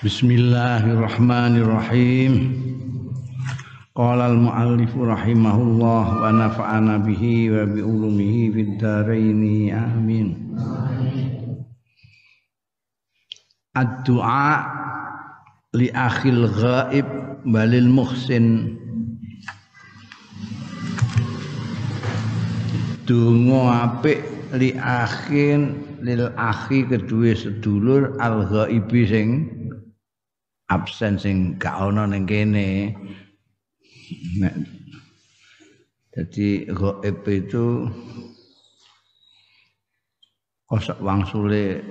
Bismillahirrahmanirrahim. Qala al-muallif rahimahullah wa nafa'ana bihi wa bi ulumihi fid dharain amin. Ad-du'a li akhil ghaib balil muhsin Donga apik li akhin lil akhi kedua sedulur al ghaibi sing absen sing gak ana ning kene nek dadi ghaib itu kosok wangsule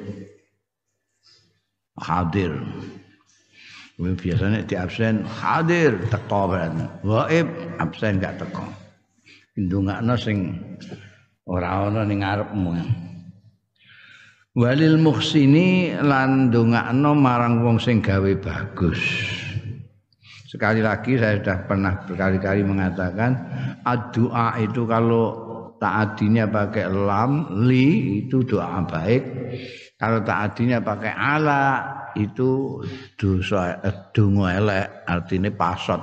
hadir biasanya di absen hadir teko berarti. Gaib absen gak teko. Indungakno sing ora ana ning ngarepmu. Walil muhsini lan ndongakno marang wong sing gawe bagus. Sekali lagi saya sudah pernah berkali-kali mengatakan doa itu kalau taatinya pakai lam li itu doa baik. Kalau taatinya pakai ala itu dosa eh, donga elek artinya pasot.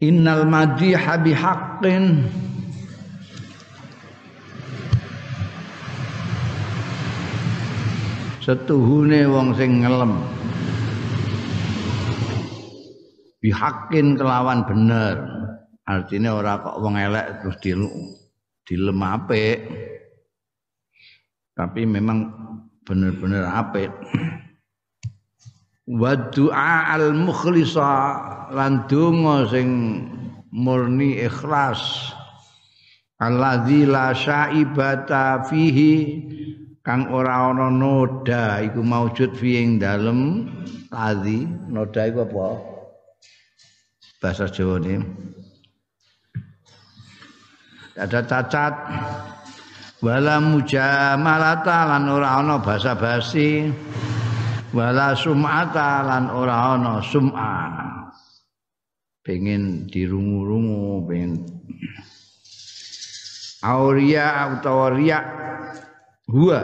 Innal madiha bihaqqin setuhune wong sing ngelem. Bihakin kelawan bener. Artinya ora kok wong elek terus di dilem apik. Tapi memang bener-bener apik. Wa du'a al mukhlisa lan donga sing murni ikhlas. Alladzi la syaibata fihi kang ora ana noda iku maujud fi ing dalem ladzi noda iku apa? Bahasa Jawa ini. Ada cacat. Wala mujamalata lan ora ana basa basi. Wala sum'ata lan ora ana sum'a. Pengen dirungu-rungu pengen auria utawa riya huwa.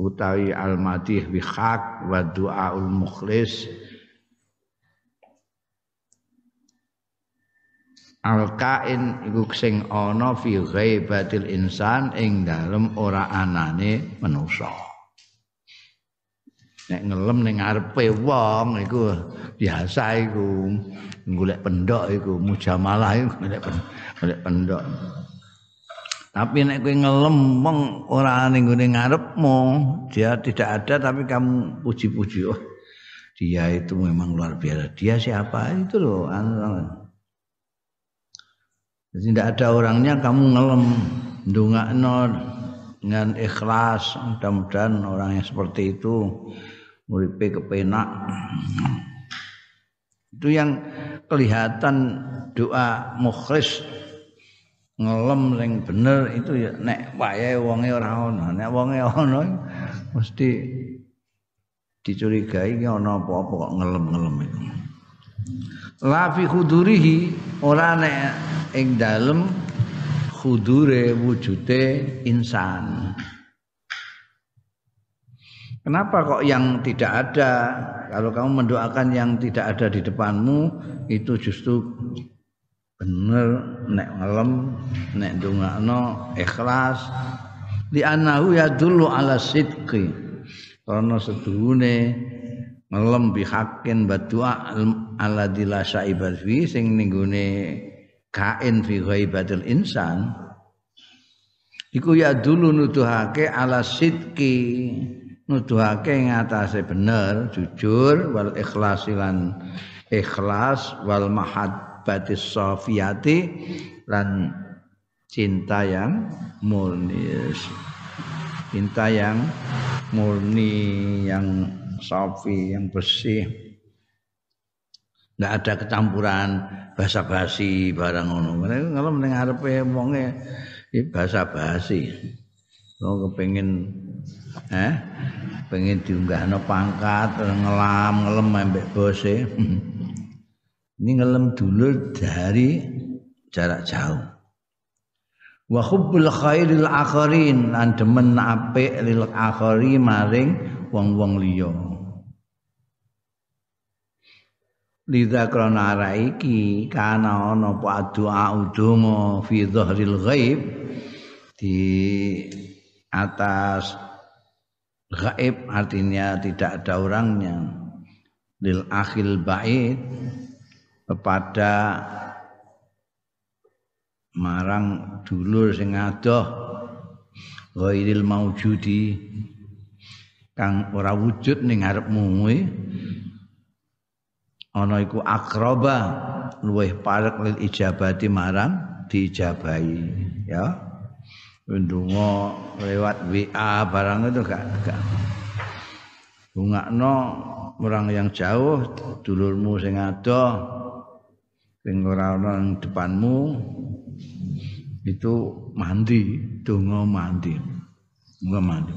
Utawi al-madih bi haq wa du'aul mukhlis. Al-kain iku sing ana fi ghaibatil insan ing dalem ora anane manusa nek ngelem ning ngarepe wong iku biasa iku golek pendok iku mujamalah iku golek pendok Tapi nek kowe ngelem ora ning gone ngarepmu, dia tidak ada tapi kamu puji-puji. Oh, dia itu memang luar biasa. Dia siapa? Itu loh. Jadi tidak ada orangnya kamu ngelem ndongakno dengan ikhlas. Mudah-mudahan orang yang seperti itu muripe kepenak. Itu yang kelihatan doa mukhlis ngelem sing bener itu ya nek wayahe wonge ora ana nek wonge ana mesti dicurigai ki ana apa-apa kok ngelem-ngelem itu. La fi khudurihi ora nek ing dalem khudure wujude insan. Kenapa kok yang tidak ada? Kalau kamu mendoakan yang tidak ada di depanmu itu justru bener nek ngelem nek ndongakno ikhlas. Di anahu ya dulu ala sidqi. Karena sedune ngelem bihakin badua ala dila saibat fi sing ninggune kain fi ghaibatil insan iku ya dulu nuduhake ala sidqi. Nuduhake ngatasé bener jujur wal ikhlasilan ikhlas wal mahad mahabbatis safiyati lan cinta yang murni. Cinta yang murni yang safi yang bersih. Nggak ada kecampuran basa basi barang ngono. Kalau ning arepe wonge basa basi. Kalau kepengin eh pengen diunggahno pangkat ngelam ngelem ambek bose Ini ngelem dulur dari jarak jauh. wa hubbul khairil akharin lan demen apik lil akhari maring wong-wong liya Lidha krana ara iki kana ana apa doa udonga fi dhahril ghaib di atas gaib artinya tidak ada orangnya lil akhil bait kepada marang dulur sing adoh ghairil maujudi kang ora wujud ning ngarepmu kuwi ana iku akraba luweh parek lil ijabati marang diijabahi ya. Ndonga lewat WA barang itu gak gak. Bungakno orang yang jauh dulurmu sing adoh sing ora ana depanmu itu mandi donga mandi donga mandi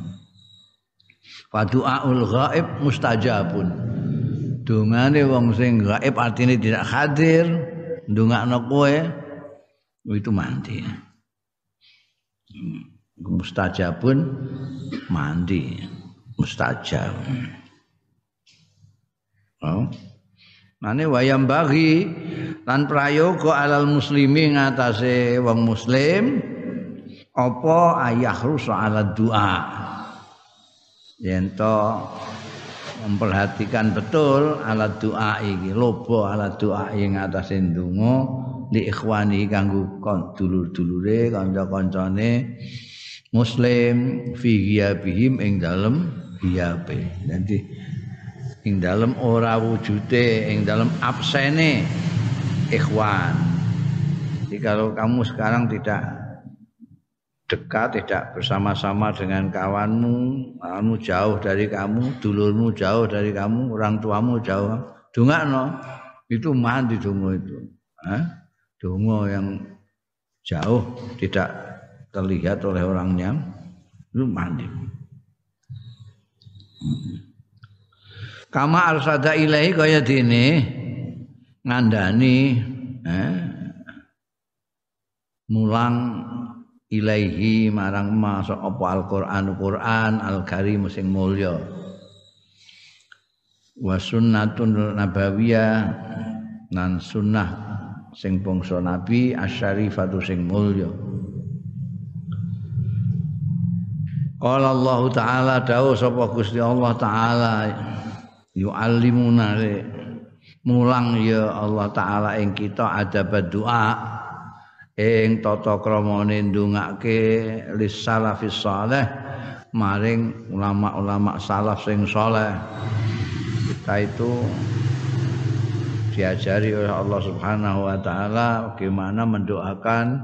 Fadu'aul ghaib mustajabun. Dungane wong sing gaib artinya tidak hadir, ndongakno kowe itu mandi. Mustajabun mandi. Mustajab. Oh. Mane wayam bagi lan prayoga alal muslimi ngatasé wong muslim apa ayah rusa ala doa. Yen memperhatikan betul alat doa iki lobo alat doa ing atase ndonga li ikhwani kanggo dulur-dulure kanca-kancane muslim fi ghiyabihim ing dalem ghiyabe. Dadi ing dalam ora wujude ing dalam absene ikhwan jadi kalau kamu sekarang tidak dekat tidak bersama-sama dengan kawanmu kamu jauh dari kamu dulurmu jauh dari kamu orang tuamu jauh no itu mandi dungo itu Hah? dungo yang jauh tidak terlihat oleh orangnya itu mandi kama arsada ilahi kaya dene ngandani eh, mulang ilaihi marang masuk apa Al-Qur'an Qur'an Al-Karim sing mulya. Wa sunnatun nabawiyah nan sunnah sing bangsa nabi asyarifatu sing mulya. Qala Allah taala dawuh sapa Gusti Allah taala yu'allimuna mulang ya Allah taala ing kita adab doa ing tata kramane ndongake lis salafis saleh maring ulama-ulama salaf sing saleh. Kita itu diajari oleh Allah Subhanahu wa taala bagaimana mendoakan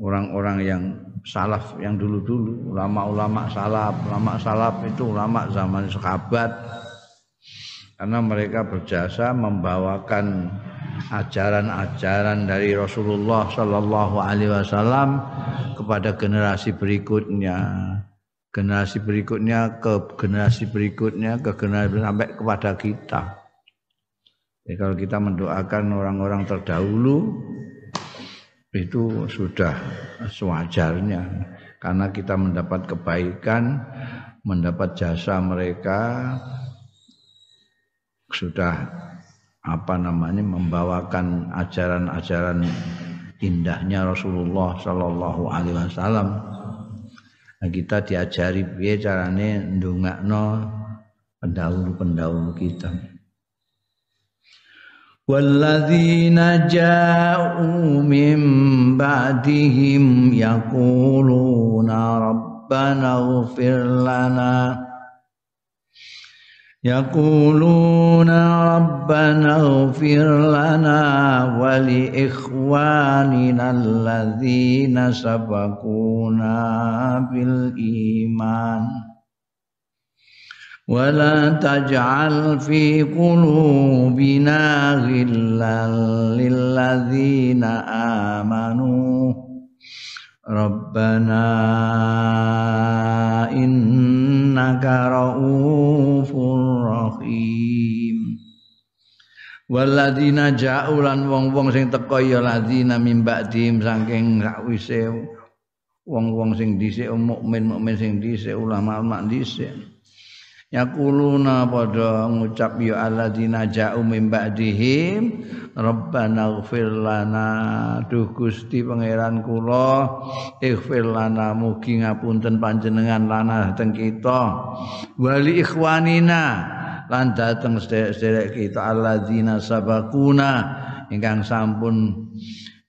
orang-orang yang salaf yang dulu-dulu ulama-ulama salaf ulama salaf itu ulama zaman sahabat karena mereka berjasa membawakan ajaran-ajaran dari Rasulullah Shallallahu Alaihi Wasallam kepada generasi berikutnya, generasi berikutnya ke generasi berikutnya ke generasi sampai kepada kita. Jadi kalau kita mendoakan orang-orang terdahulu itu sudah sewajarnya karena kita mendapat kebaikan, mendapat jasa mereka sudah apa namanya membawakan ajaran-ajaran indahnya Rasulullah Shallallahu Alaihi Wasallam. Nah, kita diajari piye carane ndongakno pendahulu-pendahulu kita. Walladzina ja'u min ba'dihim yaquluna rabbana ighfir lana يقولون ربنا اغفر لنا ولإخواننا الذين سبقونا بالإيمان. ولا تجعل في قلوبنا غلا للذين آمنوا Rabbana innaka raufur rahim Waladina ja'ulan wong-wong sing teka ya ladina mim ba'dim saking sakwise wong-wong sing dhisik mukmin mukmin sing dhisik ulama-ulama dhisik yaquluna padha ngucap ya alladzina ja'u min ba'dihim rabbana ighfir lana. Duh Gusti pangeran kula ighfir lana mugi ngapunten panjenengan lana teng kita. Wali ikhwanina lan dateng sederek kita alladzina sabakuna ingkang sampun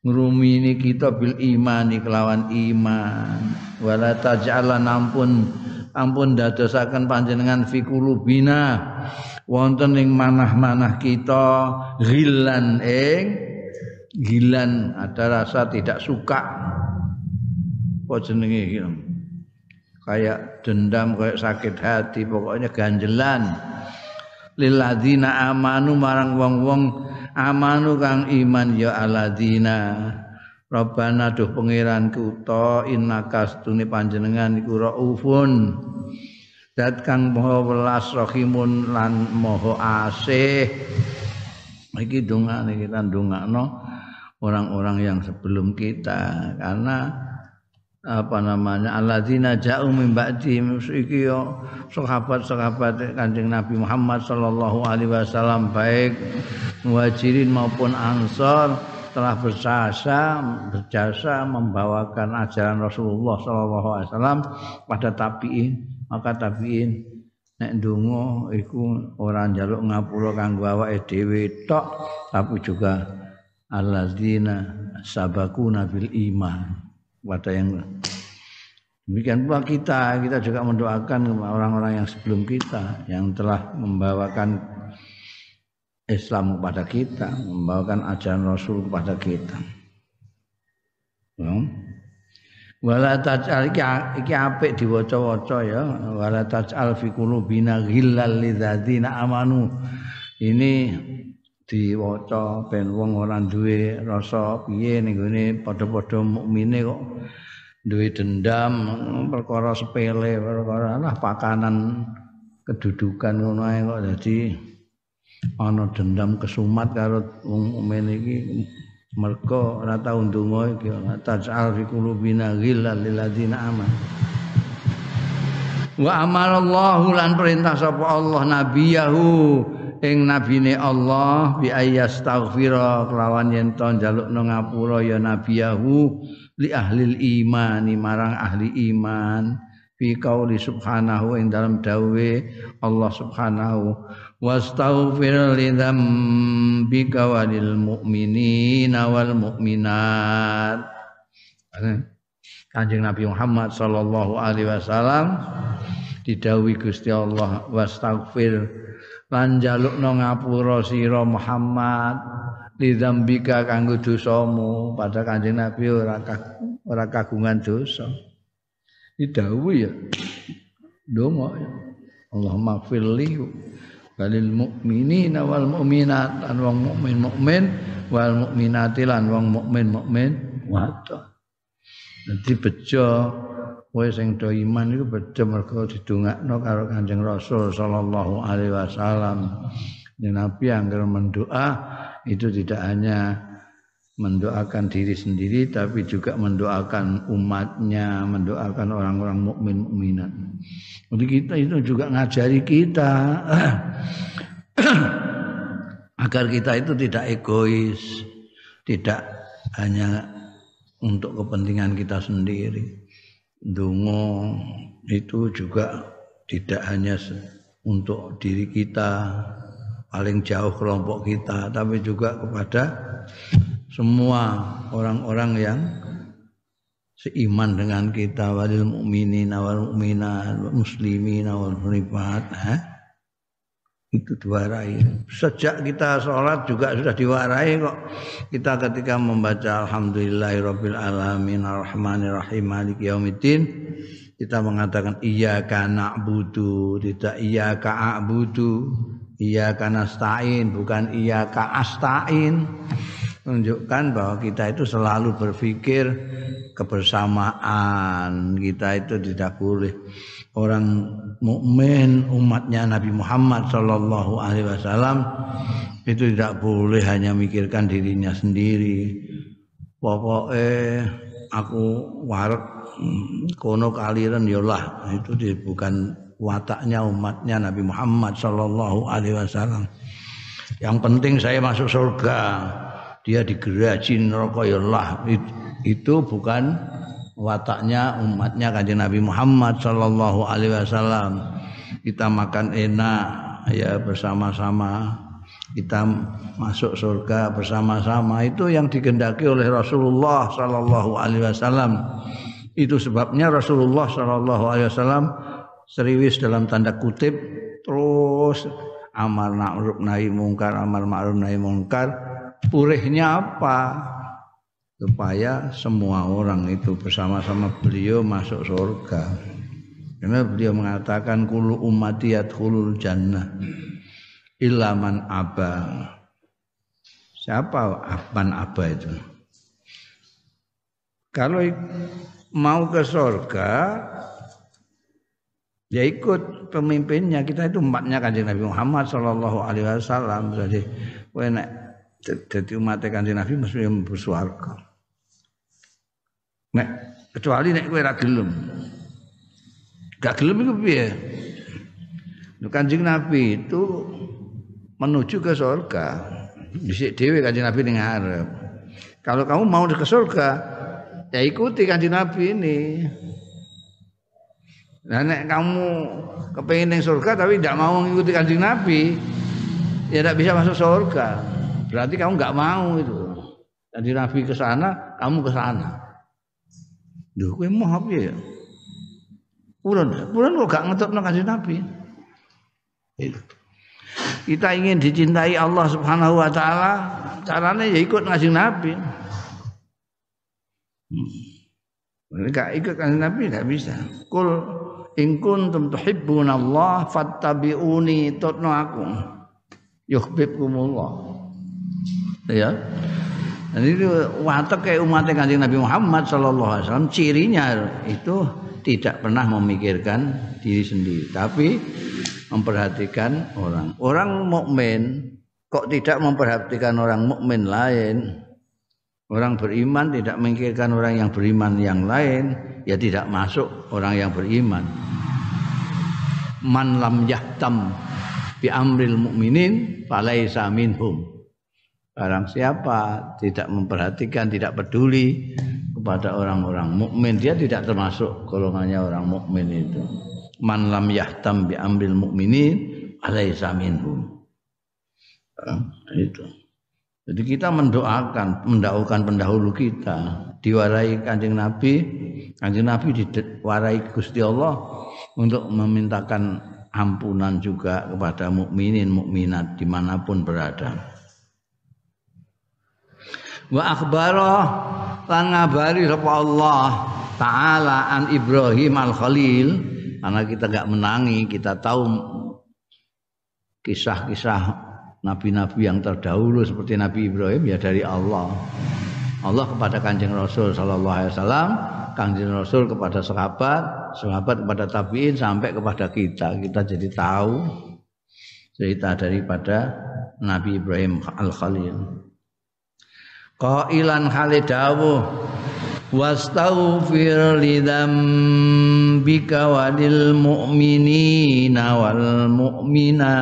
ngrumini kita bil imani kelawan iman. Wala taj'alan ampun ampun dadosaken panjenengan fi kulubina wonten ing manah-manah kita ghilan ing gilan ada rasa tidak suka. Apa jenenge kayak dendam kayak sakit hati pokoknya ganjelan. Lilladzina amanu marang wong-wong amanu kang iman ya aladina. Rabbana duh pangeranku ta innaka stune panjenengan iku raufun. Dat kang maha welas rahimun lan maha asih. Iki dongane kita ndongakno orang-orang yang sebelum kita. Karena apa namanya? Alladzina ja'u min ba'di iki yo sahabat-sahabat Kanjeng Nabi Muhammad sallallahu alaihi wasallam baik muhajirin maupun ansor telah berjasa berjasa membawakan ajaran Rasulullah sallallahu alaihi wasallam pada tabi'in. Maka tabi'in nek ndonga iku ora njaluk ngapura kanggo awake dhewe tok tapi juga alladzina sabakuna bil iman kepada yang demikian pula kita. Kita juga mendoakan orang-orang yang sebelum kita yang telah membawakan Islam kepada kita membawakan ajaran Rasul kepada kita. Ya. wala taj'al iki iki apik diwaca-waca ya. Wala taj'al fi qulubina ghillal lidzina amanu. Ini diwaca ben wong ora duwe rasa piye ning gone padha-padha mukmine kok duwe dendam perkara sepele perkara lah pakanan kedudukan ngono ae kok. Dadi ana dendam kesumat karo wong mukmin iki mergo ora tau ndonga iki. Tajal fi qulubina ghillal lil ladzina aman wa amarallahu lan perintah sapa Allah nabiyahu ing nabine Allah bi ayyastaghfira kelawan yen to njalukno ngapura ya nabiyahu li ahli imani marang ahli iman. Fi qauli subhanahu ing dalam dawe Allah subhanahu wastaghfir li dzambika walil mu'minina wal mu'minat. Kanjeng Nabi Muhammad sallallahu alaihi wasallam didhawuhi Gusti Allah wastaghfir lan jalukno ngapura sira Muhammad lidzambika kanggo dosamu pada Kanjeng Nabi ora ora kagungan dosa. Didhawuhi ya. Donga ya. Allahumma firli walil mu'minina wal mu'minat lan wong mukmin mukmin wal mukminati lan wong mukmin mukmin wadon. Dadi bejo kowe sing do iman iku bedhe mergo didongakno karo Kanjeng Rasul sallallahu alaihi wasallam. Nabi anggar mendoa itu tidak hanya mendoakan diri sendiri tapi juga mendoakan umatnya, mendoakan orang-orang mukmin mukminat. Jadi kita itu juga ngajari kita agar kita itu tidak egois, tidak hanya untuk kepentingan kita sendiri Dungo itu juga tidak hanya untuk diri kita paling jauh kelompok kita tapi juga kepada semua orang-orang yang seiman dengan kita walil mukminin wal mukminat muslimin wal muslimat eh? Itu diwarai. Sejak kita sholat juga sudah diwarai kok. Kita ketika membaca alhamdulillahirabbil alamin arrahmanir rahim maliki yaumiddin kita mengatakan iyyaka na'budu tidak iyyaka a'budu iyyaka nasta'in bukan iyyaka asta'in. Menunjukkan bahwa kita itu selalu berpikir kebersamaan. Kita itu tidak boleh orang mukmin umatnya Nabi Muhammad Shallallahu Alaihi Wasallam itu tidak boleh hanya mikirkan dirinya sendiri. Pokoknya aku warak kono kaliran yolah itu bukan wataknya umatnya Nabi Muhammad Shallallahu Alaihi Wasallam. Yang penting saya masuk surga, dia digeraji neraka yolah itu bukan wataknya umatnya kanjeng Nabi Muhammad Shallallahu Alaihi Wasallam. Kita makan enak ya bersama-sama. Kita masuk surga bersama-sama. Itu yang digendaki oleh Rasulullah Shallallahu Alaihi Wasallam. Itu sebabnya Rasulullah Shallallahu Alaihi Wasallam serius dalam tanda kutip terus amar ma'ruf nahi mungkar amar ma'ruf nahi mungkar. Purihnya apa supaya semua orang itu bersama-sama beliau masuk surga karena beliau mengatakan kulu umatiyat kulul jannah ilaman aba. Siapa aban aba itu? Kalau mau ke surga ya ikut pemimpinnya kita itu umatnya kanjeng Nabi Muhammad Shallallahu Alaihi Wasallam jadi nek jadi umat kanjeng Nabi mesti bersuarga nek kecuali nek kowe ra gelem gak gelem iku piye Kanjeng Nabi itu menuju ke surga. Disik dewi kanjeng Nabi ning ngarep. Kalau kamu mau ke surga, ya ikuti kanjeng Nabi ini. Nah, nek kamu kepengen ning surga tapi tidak mau mengikuti kanjeng Nabi, ya tidak bisa masuk surga. Berarti kamu nggak mau itu. Kanjeng Nabi ke sana, kamu ke sana. Duh, kowe mau apa ya? Purun, purun kok gak ngetokno kanjeng Nabi. Itu kita ingin dicintai Allah Subhanahu wa taala, caranya ya ikut ngaji Nabi. Hmm. ikut ngaji Nabi tidak bisa. Kul in kuntum tuhibbuna Allah fattabi'uni tutnu aku. Yuhibbukumullah. Ya. Dan itu watak kayak umat kanjeng Nabi Muhammad Sallallahu Alaihi Wasallam cirinya itu tidak pernah memikirkan diri sendiri, tapi memperhatikan orang. Orang mukmin kok tidak memperhatikan orang mukmin lain? Orang beriman tidak memikirkan orang yang beriman yang lain, ya tidak masuk orang yang beriman. Man lam yahtam bi amril mukminin falaisa minhum. Barang siapa tidak memperhatikan, tidak peduli kepada orang-orang mukmin, dia tidak termasuk golongannya orang mukmin itu man lam yahtam bi amril mukminin alaisa minhum. Nah, itu. Jadi kita mendoakan, mendahulukan pendahulu kita, diwarai kanjeng Nabi, kanjeng Nabi diwarai Gusti Allah untuk memintakan ampunan juga kepada mukminin mukminat di mana pun berada. Wa akhbara lan ngabari sapa Allah taala an Ibrahim al Khalil karena kita nggak menangi kita tahu kisah-kisah nabi-nabi yang terdahulu seperti Nabi Ibrahim ya dari Allah. Allah kepada kanjeng Rasul Sallallahu Alaihi Wasallam kanjeng Rasul kepada sahabat sahabat kepada tabiin sampai kepada kita. Kita jadi tahu cerita daripada Nabi Ibrahim Al Khalil Qailan Khalidawuh wastaghfir lidzambika walil mu'minina wal mu'minat.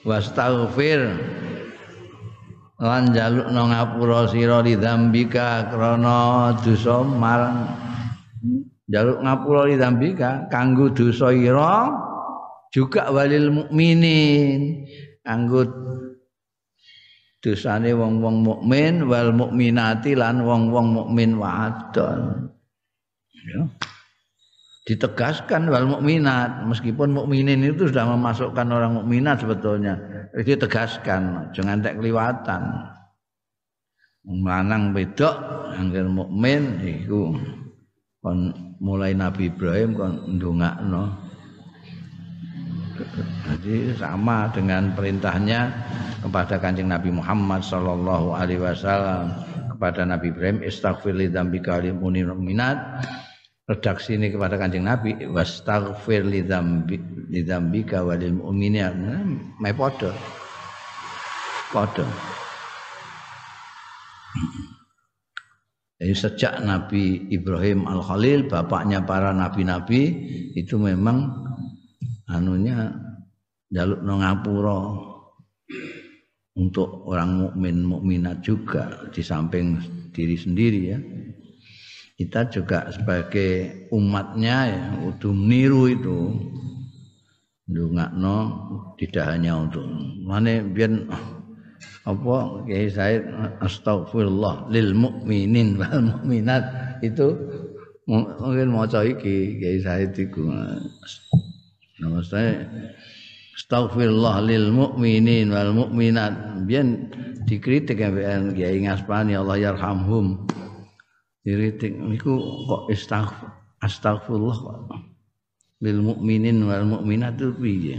Wastaghfir lan jalukno ngapura sira lidzambika krana dosa marang jaluk ngapura lidzambika kanggo dosa ira juga walil mukminin kanggo dosane wong-wong mukmin wal mukminati lan wong-wong mukmin wadon. Ya. Ditegaskan wal mukminat meskipun mukminin itu sudah memasukkan orang mukminat sebetulnya. Ditegaskan jangan tak keliwatan. Lanang bedok angger mukmin iku. Kon mulai Nabi Ibrahim kon ndongakno jadi sama dengan perintahnya kepada kanjeng Nabi Muhammad Sallallahu Alaihi Wasallam kepada Nabi Ibrahim istaghfir li dzambika lil mu'minat redaksi ini kepada kanjeng Nabi wastaghfir li dzambi li dzambika walil mu'minat mai padha. Jadi sejak Nabi Ibrahim Al Khalil, bapaknya para nabi-nabi itu memang anunya jaluk ngapura. Untuk orang mukmin mukminat juga di samping diri sendiri ya. Kita juga sebagai umatnya ya udah niru itu. Ndongakno tidak hanya untuk mana biar apa Kiai Said astagfirullah lil mukminin wal mukminat. Itu mungkin maca iki Kiai Said iku nama saya astagfirullah lil mukminin wal mukminat biyen dikritik ya Kiai Ngaspani Allah yarhamhum dikritik niku kok astagfirullah lil mukminin wal mukminat itu piye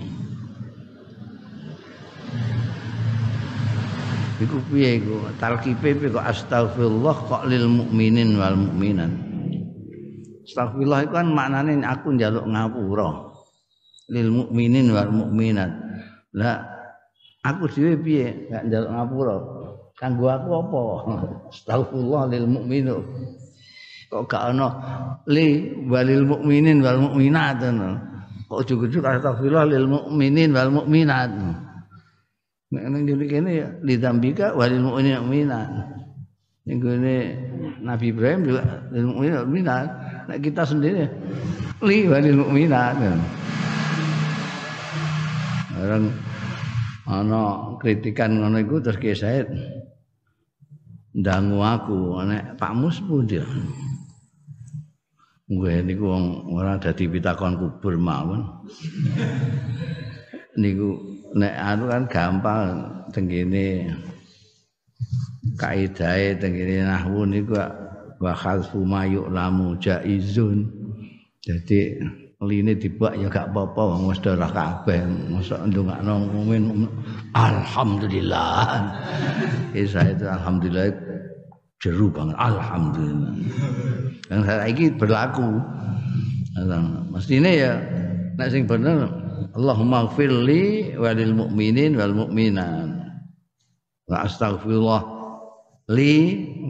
Iku piye iku? Talqife piye kok astagfirullah kok lil mukminin wal mukminat. Astagfirullah itu kan maknane aku njaluk ngapura. Lil mukminin wal mukminat. Lah aku dhewe piye gak njaluk ngapura? Kanggo aku apa? Astagfirullah lil mukminu. Kok gak ana li walil mukminin wal mukminat Kok cukup-cukup astagfirullah lil mukminin wal mukminat. Nek nang ngene kene ya lidambika walil mu'minin mu'minat. Ning Nabi Ibrahim juga lil mu'minin mu'minat. Nek kita sendiri li walil mu'minat. Orang ana kritikan ngono iku terus Ki Said ndangu aku nek Pak Mus pundi. Gue niku wong ora dadi pitakon kubur mawon. niku nek anu kan gampang tenggene kaidahe tenggene nahwu niku wa khalfu lamu jaizun jadi line dibuat ya gak apa-apa wong wis ora kabeh. Mosok ndongakno mukmin alhamdulillah. Isa itu alhamdulillah jeru banget. Alhamdulillah. Yang saiki berlaku. Mestine ya nek sing bener Allahumma gfirli walil mu'minin wal mu'minat. Wa astaghfirullah li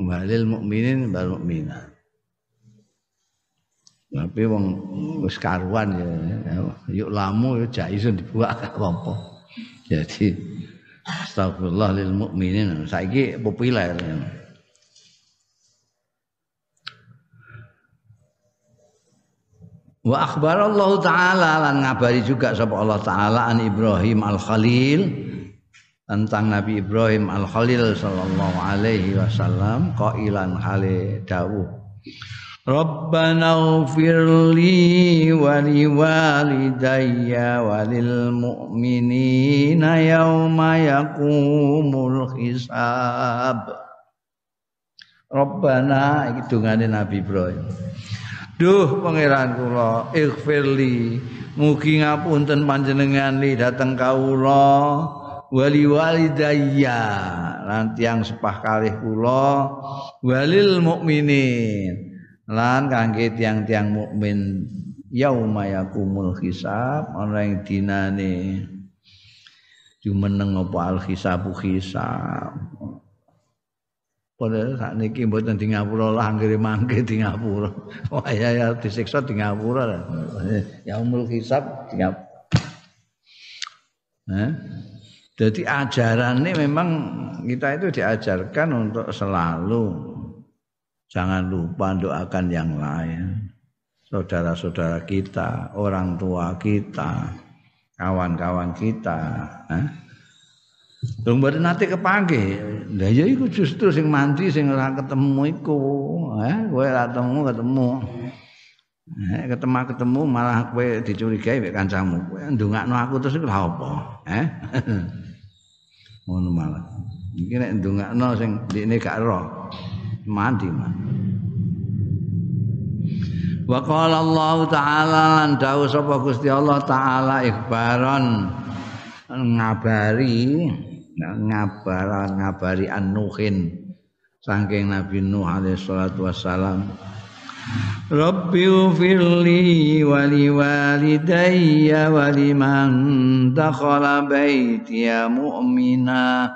walil mu'minin wal mu'minat tapi wong wis karuan ya, yuk lamu ya jaisun dibuat apa jadi astagfirullah lil mukminin. Saiki populer ya. Wa akhbar Allah taala lan ngabari juga sapa Allah taala an Ibrahim Al Khalil tentang Nabi Ibrahim Al Khalil sallallahu alaihi wasallam qailan hale dawuh Rabbana ighfir li wa li walidayya wa lil mu'minina yauma yaqumul hisab. Rabbana iki dungane Nabi Ibrahim. Duh pangeran kula ighfirli. Mugi ngapunten panjenengan li dateng kawula. Wali walidayya lan tiyang sepah kalih kula. Walil mukminin lan kangge tiang-tiang mukmin yauma yakumul hisab ana ing dinane jumeneng apa al hisabu hisab Padahal saat ini mboten di Ngapura lah anggere mangke di Ngapura. Wah ya disiksa di Ngapura. Ya umul hisab di? Jadi ajaran ini memang kita itu diajarkan untuk selalu jangan lupa doakan yang lain. Saudara-saudara kita, orang tua kita, kawan-kawan kita. Eh? Dong nate kepanggih. Lah ya iku justru sing mandi sing ora ketemu iku, eh kowe ora ketemu ketemu. Eh ketemu ketemu malah kowe dicurigai mek kancamu. Kowe ndongakno aku terus iku lha apa? Eh. Ngono malah. Iki nek ndongakno sing ndekne gak ero. Mandi mah. Wa qala Allah taala lan dawuh sapa Gusti Allah taala ikhbaran ngabari ngabaran ngabari an-nuhin saking Nabi Nuh alaihi salatu wassalam Rabbi ufirli wa li walidayya wa liman dakhala baitiya mu'mina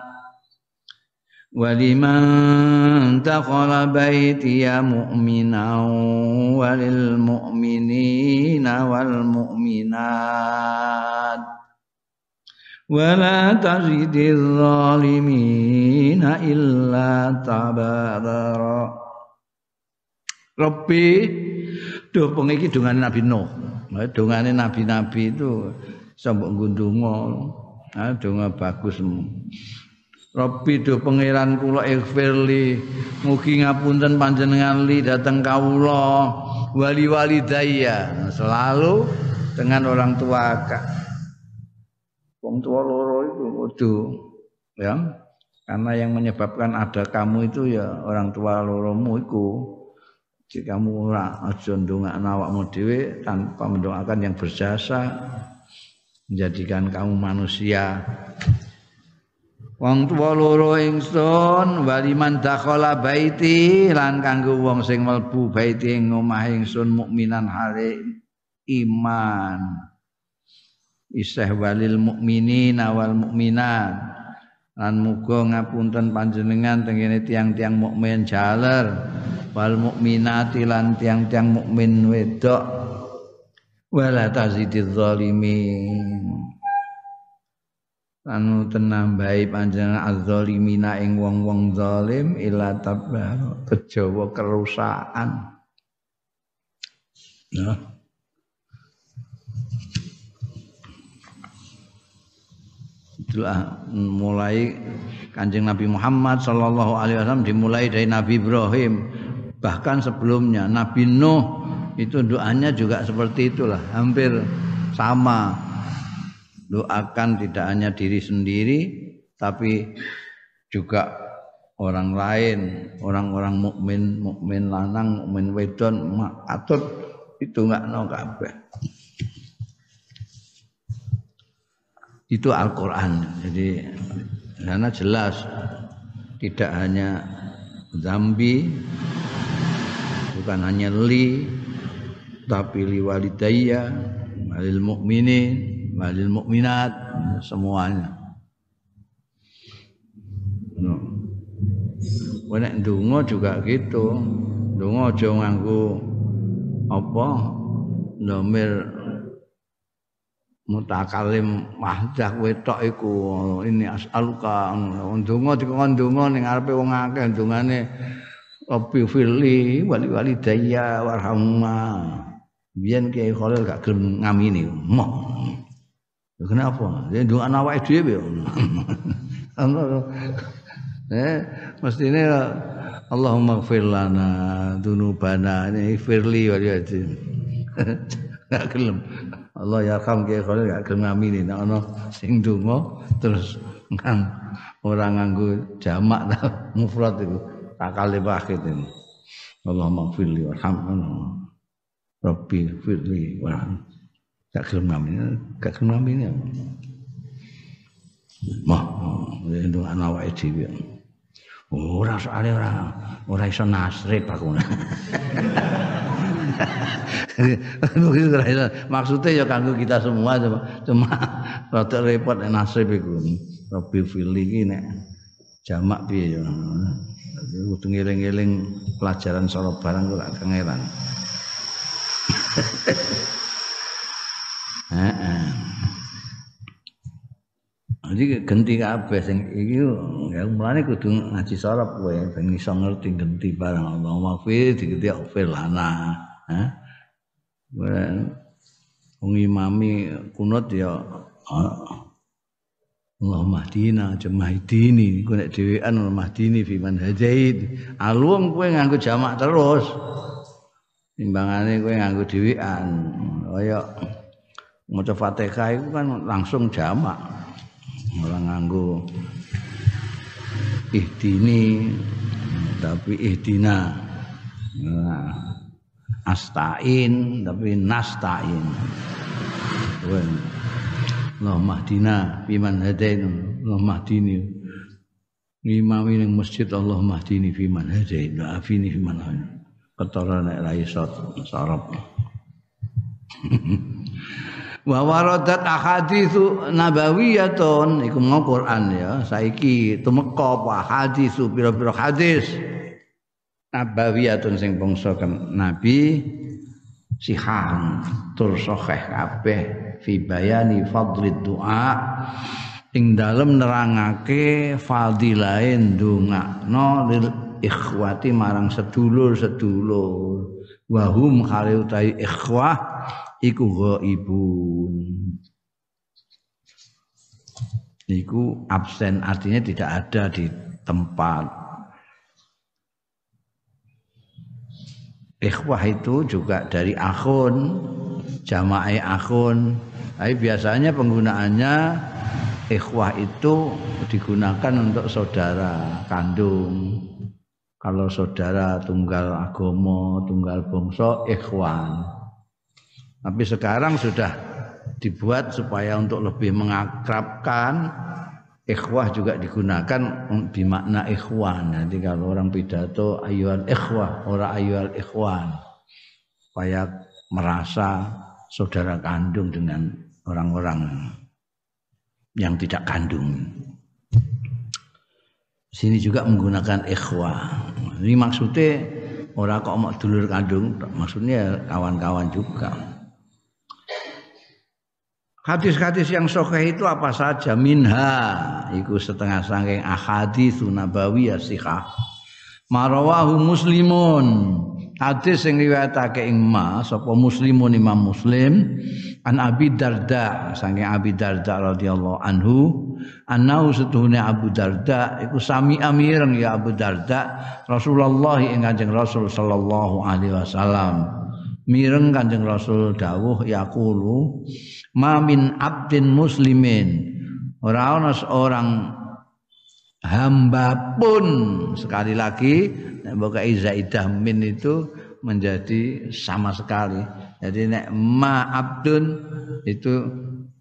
ولمن دخل بيتي مؤمنا وللمؤمنين والمؤمنات ولا تزد الظالمين إلا تبارا Rabbi Duh pengiki dongane Nabi Nuh. Dongane nabi-nabi itu sambok ngundunga. Ah donga bagus. Rabbi do pangeran kula ighfirli mugi ngapunten panjenengan li dateng kawula. Wali walidayya selalu dengan orang tua kak. Wong tua loro itu kudu ya karena yang menyebabkan ada kamu itu ya orang tua loromu itu jika kamu ora aja ndongakno awakmu dhewe tanpa mendoakan yang berjasa. Menjadikan kamu manusia Wong tuwa loro ingsun waliman dakhala baiti lan kanggo wong sing mlebu baiti ing omah ingsun mukminan hale iman. Isih walil mukminin awal mukminat. Lan muga ngapunten panjenengan tengene tiang-tiang mukmin jaler wal mukminati lan tiang-tiang mukmin wedok wala tazidiz zalimin. Anu tenambahi panjenengan azzalimina ing wong-wong zalim ila tabar kejawa kerusakan. Nah itulah mulai kanjeng Nabi Muhammad Sallallahu Alaihi Wasallam dimulai dari Nabi Ibrahim. Bahkan sebelumnya Nabi Nuh itu doanya juga seperti itulah hampir sama doakan tidak hanya diri sendiri tapi juga orang lain, orang-orang mukmin, mukmin lanang, mukmin wedon atut itu enggak no kabeh. Itu Al-Qur'an. Jadi karena jelas tidak hanya zambi bukan hanya li tapi li walidayya walil mukminin walil mukminat semuanya. No. Nek ndonga juga gitu. Ndonga aja nganggo apa nomor mutakalim wahdah wetok iku ini as'aluka ndonga dikon ndonga ning ngarepe wong akeh ndongane Rabbi firli wali wali daya warhamma biyen Kiai Khalil gak gelem ngamini moh Kenapa? Dia doa awake dhewe ya. Eh, mestine Allahumma ighfir lana dunubana ini firli wa yati. Gak gelem. Allah ya kam ke kalau gak gelem ngamini nek ana sing donga terus kan orang nganggo jamak ta mufrad iku takale wahid ini. Allahumma ighfirli warhamna. Rabbi firli warhamna. Gak gelem namine gak gelem namine mah itu awake dhewe. Ora soalé ora ora iso nasrib aku. Maksudnya ya kanggo kita semua cuma, cuma rada repot nek nasrib iku. Rabbi fili iki nek jamak piye ya. Kudu ngeling-eling pelajaran soro barang kok gak kangeran. Jadi genti kabeh sing iki ya mulane kudu ngaji sorop kowe ben iso ngerti genti barang Allah mafi digenti ofil lana. Hah? Wong imami kunut ya Allah mahdina jamahdini ku nek dhewean mahdini fi manhajaid alung kowe nganggo jamak terus timbangane kowe nganggo dhewean kaya maca Fatihah itu kan langsung jamak. Ora nganggo ihdini tapi ihdina. Nah, astain tapi nastain. Allah mahdina biman hadain Allah mahdini imam ning masjid Allah mahdini fiman hadain afini fiman ketara nek ra iso sarap wa waradat ahaditsu nabawiyatun. Iku mau Quran ya saiki tumeka apa haditsu pira-pira hadis. Nabawiyatun sing bangsa nabi sihan tur sahih kabeh fi bayani fadlid doa ing dalem nerangake fadilahe ndongakno lil ikhwati marang sedulur-sedulur. Wahum khali utai ikhwah iku ghaibun. Iku absen artinya tidak ada di tempat. Ikhwah itu juga dari akhun jama'i akhun. Tapi biasanya penggunaannya ikhwah itu digunakan untuk saudara kandung. Kalau saudara tunggal agomo tunggal bangsa ikhwan tapi sekarang sudah dibuat supaya untuk lebih mengakrabkan ikhwah juga digunakan makna ikhwan. Nanti kalau orang pidato ayual ikhwah, orang ayual ikhwan. Supaya merasa saudara kandung dengan orang-orang yang tidak kandung. Sini juga menggunakan ikhwah. Ini maksudnya orang kok mau dulur kandung, maksudnya kawan-kawan juga. Hadis-hadis yang sahih itu apa saja? Minha iku setengah saking ahadits nabawiyah sihah. Marawahu muslimun. Hadis yang riwayatake ing ma sapa muslimun Imam Muslim an Abi Darda saking Abi Darda radhiyallahu anhu annahu setuhune Abu Darda iku sami amireng ya Abu Darda Rasulullah ing Kanjeng Rasul sallallahu alaihi wasallam mireng Kanjeng Rasul dawuh yaqulu ma min abdin muslimin. Ora ana seorang hamba pun sekali lagi nek zaidah min itu menjadi sama sekali. Jadi nek ma abdun itu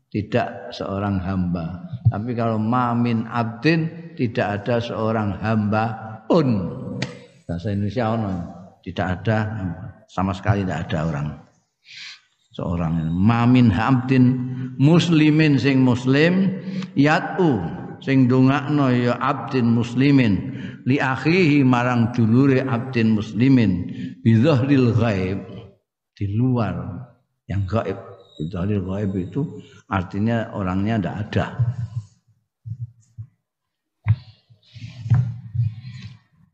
tidak seorang hamba. Tapi kalau ma min abdin tidak ada seorang hamba pun. Bahasa Indonesia ono tidak ada sama sekali tidak ada orang. Seorang mamin hamdin muslimin sing muslim yatu sing dongakno ya abdin muslimin. Li akhihi marang dulure abdin muslimin. Bidzahril ghaib di luar yang gaib. Bidzahril ghaib itu artinya orangnya tidak ada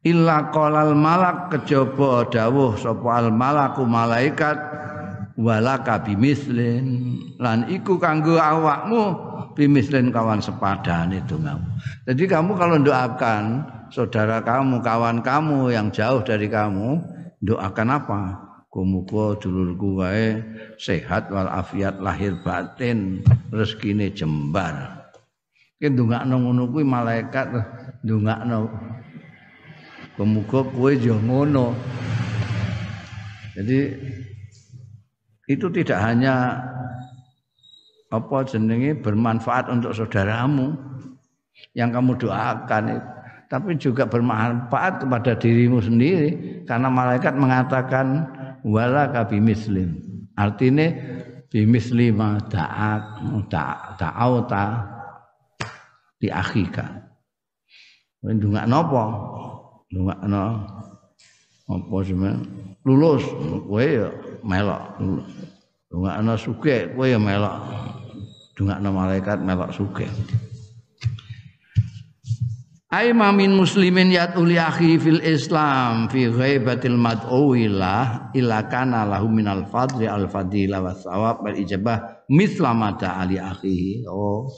illa qalal malak kejaba dawuh sapa al malaku malaikat walaka bimislin. Lan iku kanggo awakmu bimislin kawan sepadane dongamu. Jadi kamu kalau doakan saudara kamu kawan kamu yang jauh dari kamu doakan apa? Kumuko dulurku wae sehat walafiat lahir batin rezekine jembar. Ki ndongakno ngono kuwi malaikat ndongakno Pemuka kue yo ngono. Jadi itu tidak hanya apa jenenge bermanfaat untuk saudaramu yang kamu doakan tapi juga bermanfaat kepada dirimu sendiri karena malaikat mengatakan wala kabimislim artinya bimisli ma da'at ta'auta di akhika ndungak nopo ndongakno apa semen lulus. Kowe ya melok. Ndongakno sugih kowe ya melok. Ndongakno malaikat melok sugih. Ai mamin muslimin yat uli akhi fil Islam fi ghaibatil mad'u ila ila kana lahu minal fadli al fadila was sawab wal ijabah misla mata ali akhihi. Oh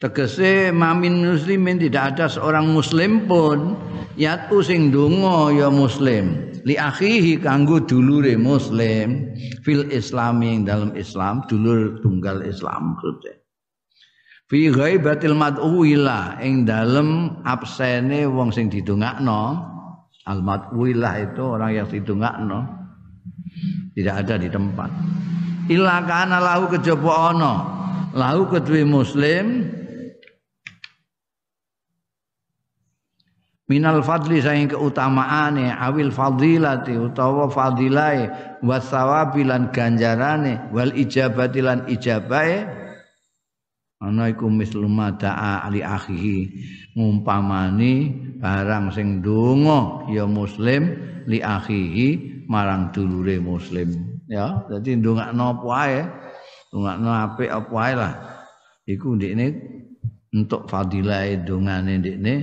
Tegese mamin muslimin tidak ada seorang muslim pun yatu sing donga ya muslim. Li akhihi kanggo dulure muslim. Fil islami ing dalam Islam dulur tunggal Islam maksudnya fi ghaibatil mad'u ila ing dalem absene wong sing didongakno. Al mad'u itu orang yang didongakno. Tidak ada di tempat. Ila kana lahu kejaba ana. Lahu kedue muslim minal fadli saing keutamaane awil fadilati utawa fadilai wasawabi lan ganjarane wal ijabati lan ijabahe ana iku misluma da'a ali akhihi ngumpamani barang sing donga ya muslim li akhihi marang dulure muslim. Ya dadi ndongakno apa ae ndongakno apik apa lah. Iku ndekne untuk fadilah dongane ndekne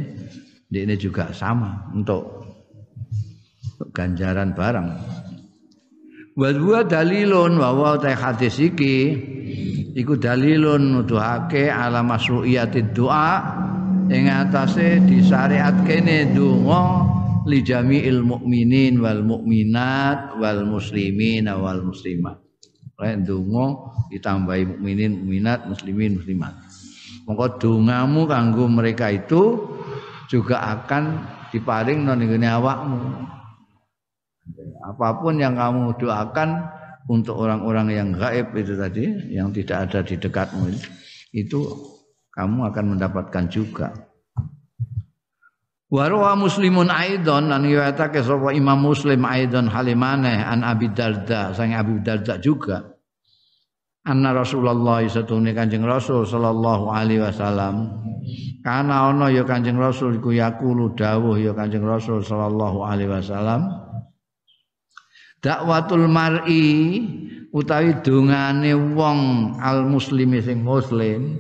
ini juga sama untuk ganjaran barang. Wa huwa dalilun wa wa ta hadis iki iku dalilun nuduhake ala masru'iyatid doa ing atase disyariat kene donga li jami'il mukminin wal mukminat wal muslimin wal muslimat. Lek donga ditambahi mukminin, mukminat, muslimin, muslimat. Mongko dongamu kanggo mereka itu juga akan diparing non awakmu. Apa pun yang kamu doakan untuk orang-orang yang gaib itu tadi, yang tidak ada di dekatmu itu kamu akan mendapatkan juga. Warwa muslimun aidon lan riwayatake sapa Imam Muslim aidon halimane an Abi Darda sang Abi Darda juga anna Rasulullah satune Kanjeng Rasul sallallahu alaihi wasallam. Kana ana ya Kanjeng Rasul iku yaqulu dawuh ya Kanjeng Rasul sallallahu alaihi wasallam. Dakwatul mar'i utawi dungane wong al muslimi sing muslim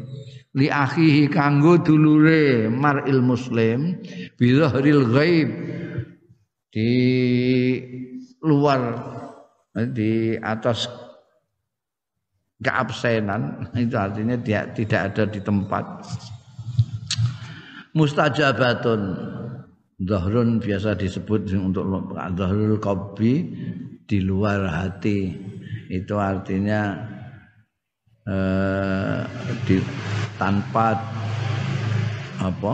li akhihi kanggo dulure mar'il muslim bi ghaib di luar di atas keabsenan itu artinya dia tidak ada di tempat. Mustajabatun zahrun biasa disebut untuk zahrul qalbi di luar hati. Itu artinya eh, di, tanpa apa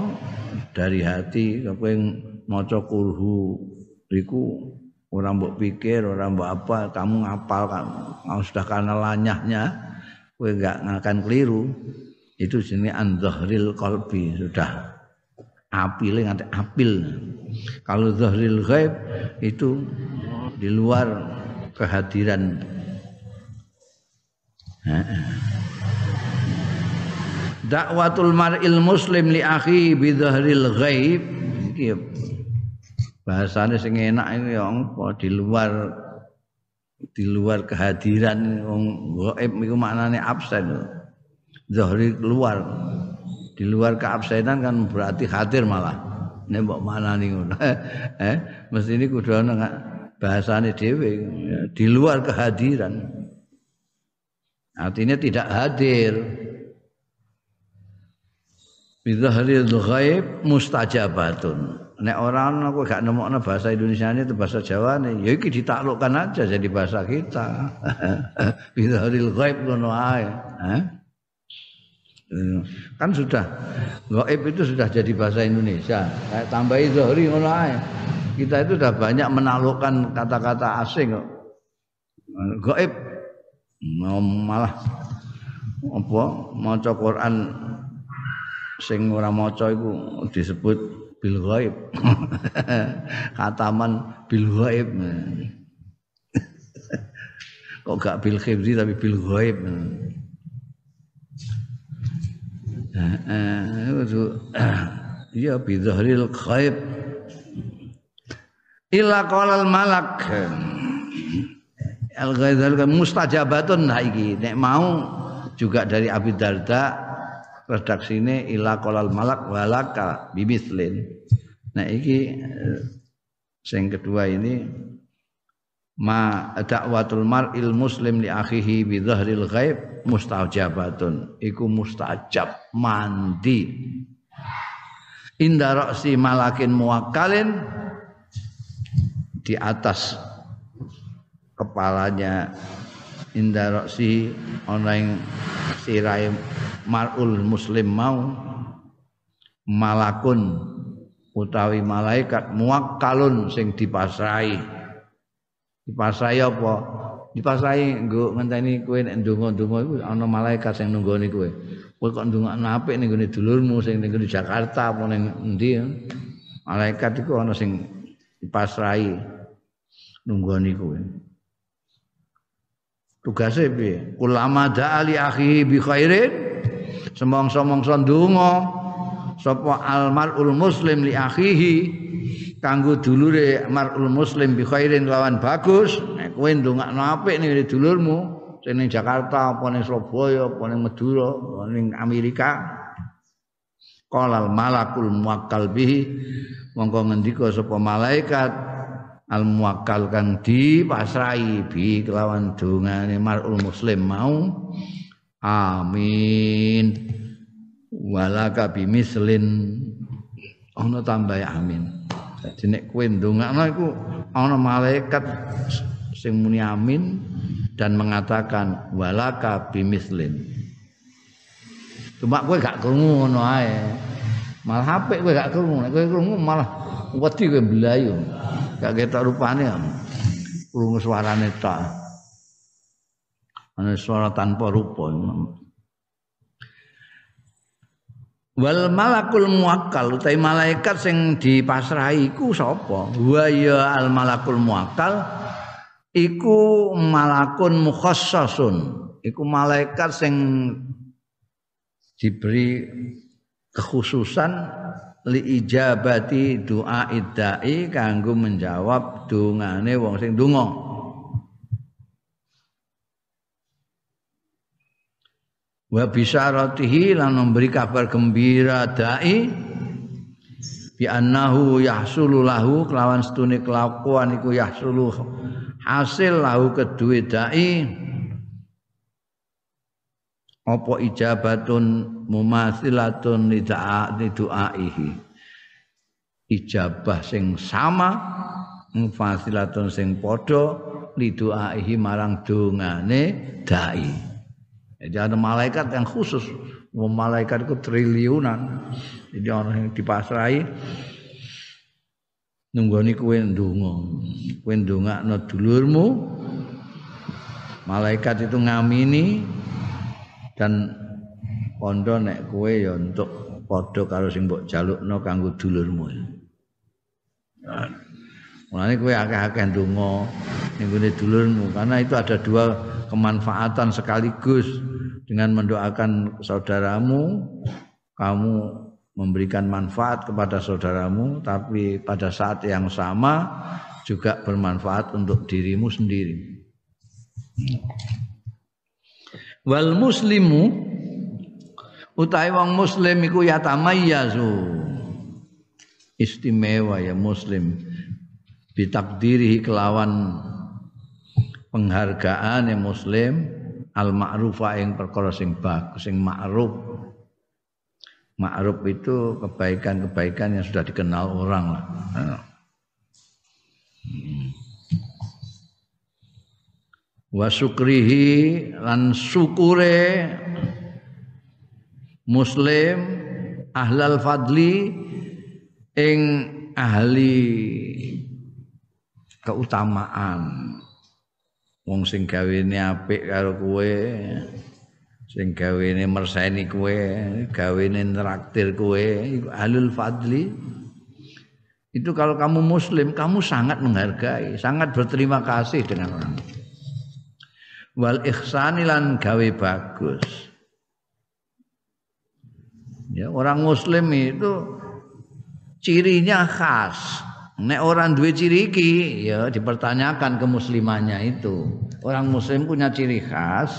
dari hati apa yang maca kurhu iku orang mbok pikir orang mbok apa kamu ngapal kamu sudah karena lanyahnya kowe enggak akan keliru. Itu jenis anzahril qalbi sudah. Apil nganti apil. Kalau zahril ghaib itu di luar kehadiran. Dakwatul mar'il muslim li akhi bi zahril ghaib bahasane sing enak ini ya apa? Di luar di luar kehadiran wong gaib iku maknane absen. Zahri keluar. Di luar keabsenan kan berarti hadir malah. Nek mbok manani ngono. Eh mesti ini kudu ana bahasane dhewe. Di luar kehadiran. Artinya tidak hadir. Bizahril ghaib mustajabatun nek orang aku gak nemokno bahasa Indonesia ini itu bahasa Jawa nih ya iki ditaklukkan aja jadi bahasa kita. Bidzaril ghaib ngono ae. Kan sudah gaib itu sudah jadi bahasa Indonesia. Kayak tambahi zahri ngono kita itu sudah banyak menaklukkan kata-kata asing kok. Gaib malah apa maca Quran sing ora maca iku disebut bil ghaib. Kataman bil ghaib. Kok gak bil khibri tapi bil ghaib? Iya bidhahril ghaib. Illa qalal malak. Al ghazal mustajabatun nah nek mau juga dari Abi Darda redaksine ila qalal malak walaka bimislin nah iki eh, sing kedua ini ma dakwatul mar'il muslim li akhihi bi dhahril ghaib mustajabatun. Iku mustajab mandi. Inda ra'si malakin muwakkalin di atas kepalanya inda ra'si ana ing sirahe mar'ul muslim mau malakun utawi malaikat muwakkalun sing dipasrai dipasrai apa? Dipasrai nggo ngenteni kowe nek ndonga-ndonga iku ana malaikat sing nunggoni kowe. Kowe kok ndongakno apik ning gone dulurmu sing ning Jakarta apa ning endi Malaikat iku ana sing dipasrai nunggoni kowe. Tugase piye? Ulama da'ali akhihi bi khairin. Semong-semongso ndonga sapa almarul muslim li akhihi kanggo dulure marul muslim bi khairin lawan bagus. Nek kowe ndongakno apik ning dulurmu sing ning Jakarta apa ning Surabaya apa ning Madura apa ning Amerika. Qala malakul muwakkal bihi mongko ngendika sapa malaikat al muwakkal kang dipasrahi bi kelawan dongane marul muslim mau. Amin. Walaka bimislin ana tambah amin. Dadi nek kowe ndongakno iku ana malaikat sing muni amin dan mengatakan walaka bimislin. Cuma kowe gak krungu ngono ae. Malah apik kowe gak krungu, nek kowe krungu malah wedi kowe blayu. Gak ketok rupane. Krungu suarane tok. Ana suara tanpa rupa. Wal malakul muakkal utawi malaikat sing dipasrahi iku sapa? Wa ya al malakul muakkal iku malakun mukhassasun. Iku malaikat sing diberi kekhususan li ijabati doa idai kanggo menjawab dongane wong sing donga. wa bisyaratihi lan memberi kabar gembira dai bi annahu yahsulu lahu kelawan setune kelakuan iku yahsulu hasil lahu kedue dai apa ijabatun mumathilatun lida'a lidu'aihi ijabah sing sama mufasilatun sing padha lidu'aihi marang dongane dai Jadi ada malaikat yang khusus. Malaikat itu triliunan. Jadi orang yang dipasrai nunggoni kue ndonga. Kue ndongakno dulurmu. Malaikat itu ngamini dan kondo nek kue ya untuk padha karo sing mbok jalukno kanggo dulurmu. Mulane kowe akeh-akeh ndonga ning dulurmu karena itu ada dua kemanfaatan sekaligus dengan mendoakan saudaramu kamu memberikan manfaat kepada saudaramu tapi pada saat yang sama juga bermanfaat untuk dirimu sendiri wal muslimu utawi wong muslim iku yatamayyazu istimewa ya muslim. Bitakdirihi kelawan penghargaan yang muslim al ma'rufa yang perkara sing bagus sing ma'ruf. Ma'ruf itu kebaikan-kebaikan yang sudah dikenal orang lah wa syukrihi lan syukure muslim ahlal fadli ing ahli keutamaan. Wong sing gawene apik karo kowe sing gawene merseni kowe gawene nraktir kowe alul fadli. Itu kalau kamu muslim kamu sangat menghargai sangat berterima kasih dengan orang wal ihsanilan gawe bagus ya orang muslim itu cirinya khas Nek orang dua ciri iki ya dipertanyakan kemuslimannya itu. Orang muslim punya ciri khas.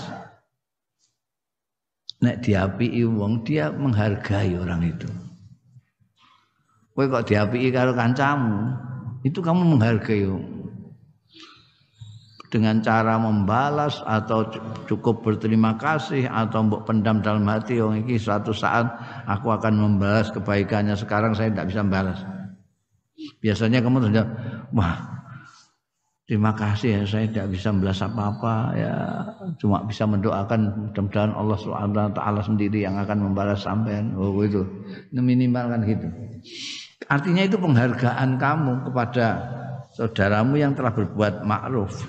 Nek diapii wong dia menghargai orang itu. Kowe kok diapii karo kancamu, itu kamu menghargai dengan cara membalas atau cukup berterima kasih atau mbok pendam dalam hati wong iki suatu saat aku akan membalas kebaikannya sekarang saya tidak bisa membalas Biasanya kamu sudah wah terima kasih ya saya tidak bisa membalas apa-apa ya cuma bisa mendoakan mudah-mudahan Allah taala sendiri yang akan membalas sampean. Oh itu. Minimal kan gitu. Artinya itu penghargaan kamu kepada saudaramu yang telah berbuat ma'ruf.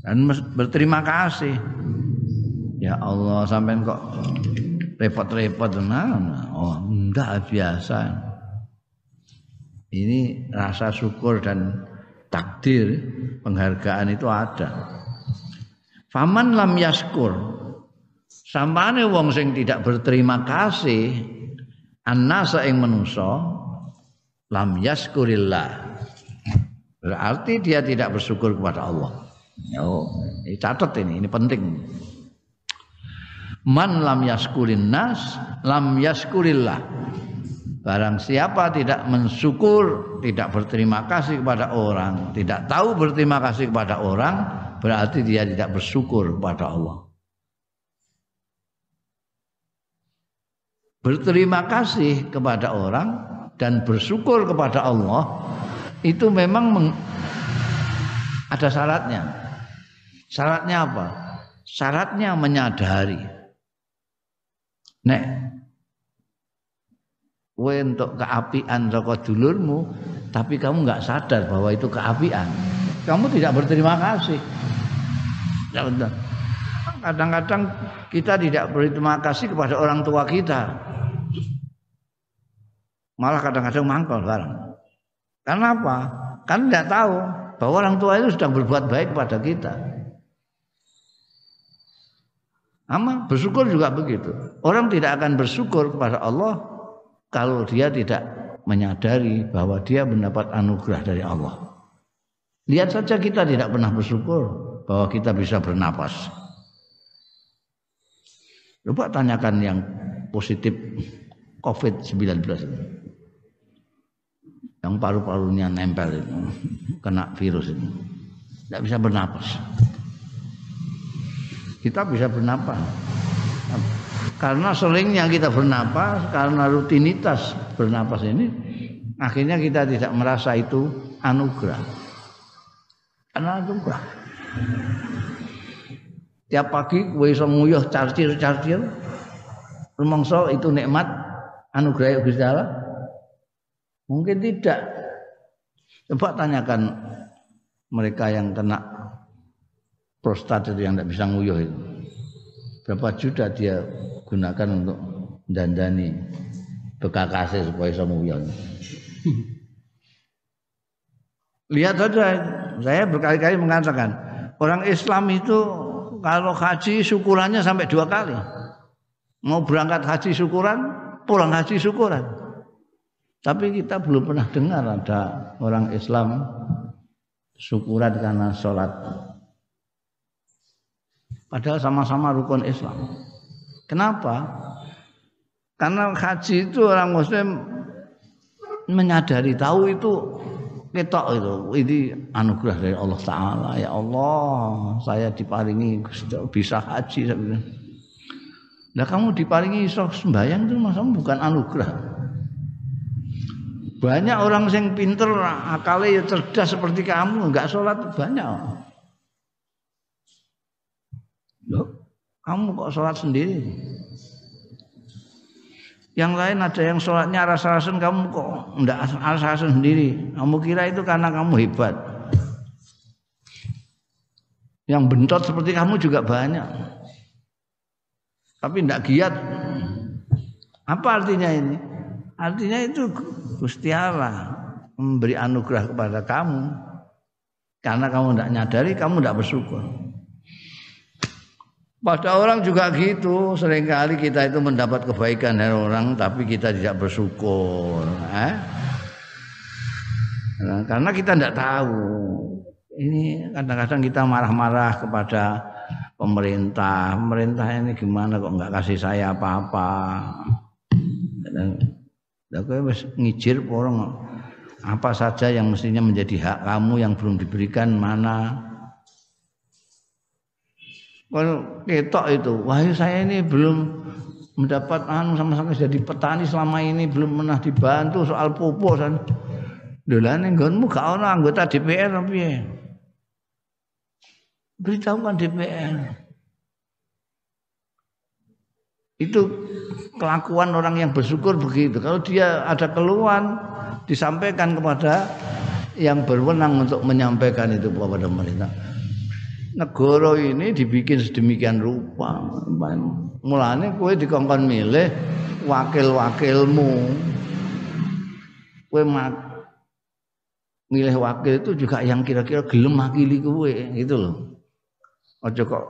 Dan berterima kasih. Ya Allah sampean kok repot-repot nah, oh enggak biasa ini rasa syukur dan takdir penghargaan itu ada. Faman lam yaskur sampane wong sing tidak berterima kasih annasa ing manusa lam yaskurillah. Berarti dia tidak bersyukur kepada Allah. Oh, ini catat ini, ini penting. Man lam yaskurin nas, lam yaskurillah. Barang siapa tidak mensyukur, tidak berterima kasih kepada orang, tidak tahu berterima kasih kepada orang, berarti dia tidak bersyukur kepada Allah. Berterima kasih kepada orang dan bersyukur kepada Allah itu memang ada syaratnya. Syaratnya apa? Syaratnya menyadari. Nek kowe untuk keapian saka dulurmu tapi kamu nggak sadar bahwa itu keapian. Kamu tidak berterima kasih. Ya. Kadang-kadang kita tidak berterima kasih kepada orang tua kita. Malah kadang-kadang mangkal barang. Karena apa? Kan tidak tahu bahwa orang tua itu sedang berbuat baik kepada kita. Ama bersyukur juga begitu. Orang tidak akan bersyukur kepada Allah kalau dia tidak menyadari bahwa dia mendapat anugerah dari Allah. Lihat saja kita tidak pernah bersyukur bahwa kita bisa bernapas. Coba tanyakan yang positif COVID-19 yang paru-parunya nempel itu, kena virus ini, tidak bisa bernapas kita bisa bernapas. Karena seringnya kita bernapas, karena rutinitas bernapas ini, akhirnya kita tidak merasa itu anugerah. Karena anugerah. Tiap pagi gue iso nguyuh carcir-carcir, rumangsa itu nikmat anugerah Gusti Allah? Mungkin tidak. Coba tanyakan mereka yang kena prostat itu yang tidak bisa nguyuh itu. Berapa juta dia gunakan untuk dandani bekakase supaya bisa nguyuh. Lihat saja, saya berkali-kali mengatakan orang Islam itu kalau haji syukurannya sampai dua kali. Mau berangkat haji syukuran, pulang haji syukuran. Tapi kita belum pernah dengar ada orang Islam syukuran karena sholat Padahal sama-sama rukun Islam. Kenapa? Karena haji itu orang muslim menyadari tahu itu ketok itu ini anugerah dari Allah taala ya Allah saya diparingi bisa haji Nah kamu diparingi iso sembahyang itu masa bukan anugerah. Banyak orang yang pinter, akalnya ya cerdas seperti kamu, enggak sholat banyak. Loh, kamu kok sholat sendiri? Yang lain ada yang sholatnya rasa-rasan kamu kok enggak rasa-rasan sendiri. Kamu kira itu karena kamu hebat. Yang bentot seperti kamu juga banyak. Tapi enggak giat. Apa artinya ini? Artinya itu Gusti Allah memberi anugerah kepada kamu. Karena kamu tidak nyadari, kamu tidak bersyukur. Pada orang juga gitu, sering kali kita itu mendapat kebaikan dari orang tapi kita tidak bersyukur. Eh? Nah, karena kita tidak tahu. Ini kadang-kadang kita marah-marah kepada pemerintah. Pemerintah ini gimana kok nggak kasih saya apa-apa. Lah kowe wis ngijir orang apa saja yang mestinya menjadi hak kamu yang belum diberikan mana kalau ketok itu, wah saya ini belum mendapat anu sama-sama jadi petani selama ini belum pernah dibantu soal pupuk dan dolane nggonmu gak ono anggota DPR tapi. Beritahukan DPR. Itu kelakuan orang yang bersyukur begitu. Kalau dia ada keluhan disampaikan kepada yang berwenang untuk menyampaikan itu kepada pemerintah negara ini dibikin sedemikian rupa. Mulane kowe dikongkon milih wakil-wakilmu. Kowe milih wakil itu juga yang kira-kira gelem makili kowe gitu loh. Aja kok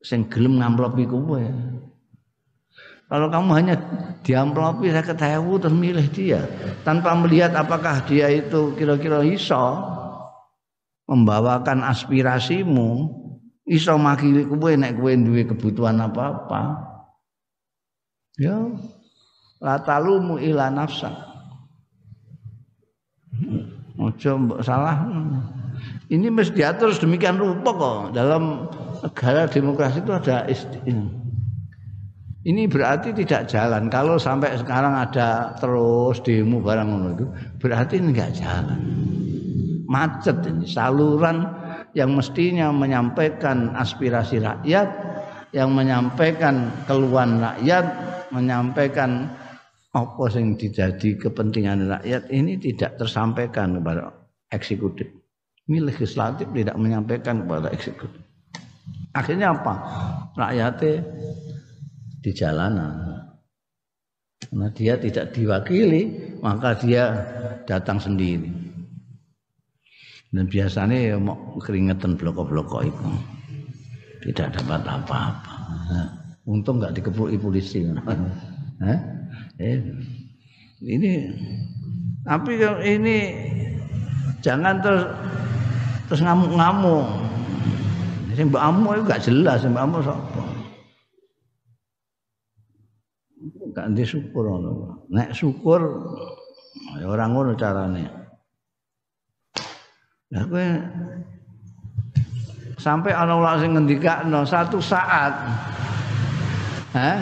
sing gelem ngamplopi kowe. Kalau kamu hanya diamplopi saya ketahui terus milih dia tanpa melihat apakah dia itu kira-kira iso membawakan aspirasimu, iso makili kowe nek kowe duwe kebutuhan apa-apa. Ya, la talumu ila nafsa. Ojo salah. Ini mesti diatur demikian rupa kok dalam negara demokrasi itu ada istilah ini berarti tidak jalan. Kalau sampai sekarang ada terus demo barang ngono itu, berarti ini enggak jalan. Macet ini saluran yang mestinya menyampaikan aspirasi rakyat, yang menyampaikan keluhan rakyat, menyampaikan apa yang dijadi kepentingan rakyat ini tidak tersampaikan kepada eksekutif. Ini legislatif tidak menyampaikan kepada eksekutif. Akhirnya apa? Rakyatnya di jalanan. Karena dia tidak diwakili, maka dia datang sendiri. Dan biasanya ya mau keringetan bloko-bloko itu. Tidak dapat apa-apa. untung nggak dikepuki polisi. Hah? Eh, ini tapi ini jangan terus terus ngamuk-ngamuk. Sing mbak amu itu gak jelas, mbak amu sapa. Gak ndek syukur ngono. Nek syukur ya ora ngono carane. Lah sampai ana ulama sing ngendikakno satu saat Hah?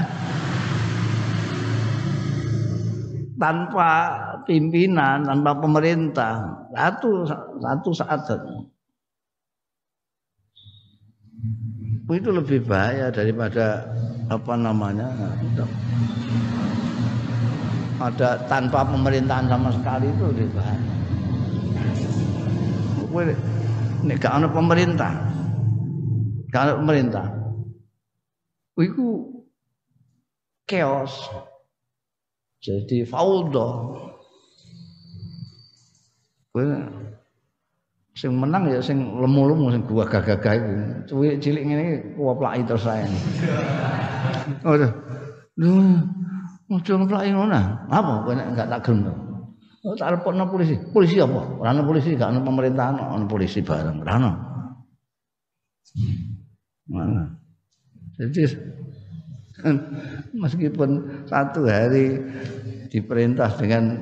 tanpa pimpinan, tanpa pemerintah, satu satu saat itu lebih bahaya daripada apa namanya ada tanpa pemerintahan sama sekali itu bahaya. Nek gak pemerintah, gak pemerintah, itu chaos, jadi faudo. Sing menang ya sing lemu-lemu sing gua gagah-gagah iku. Cuwik cilik ngene iki kuwaplaki terus saya. Aduh. Duh. Ojo ngeplaki ngono. Apa kowe nek enggak tak gelem. Oh, tak repotno polisi. Polisi apa? Ora ana polisi, gak ana pemerintahan, ana polisi bareng. Ora ana. Mana? Jadi meskipun satu hari diperintah dengan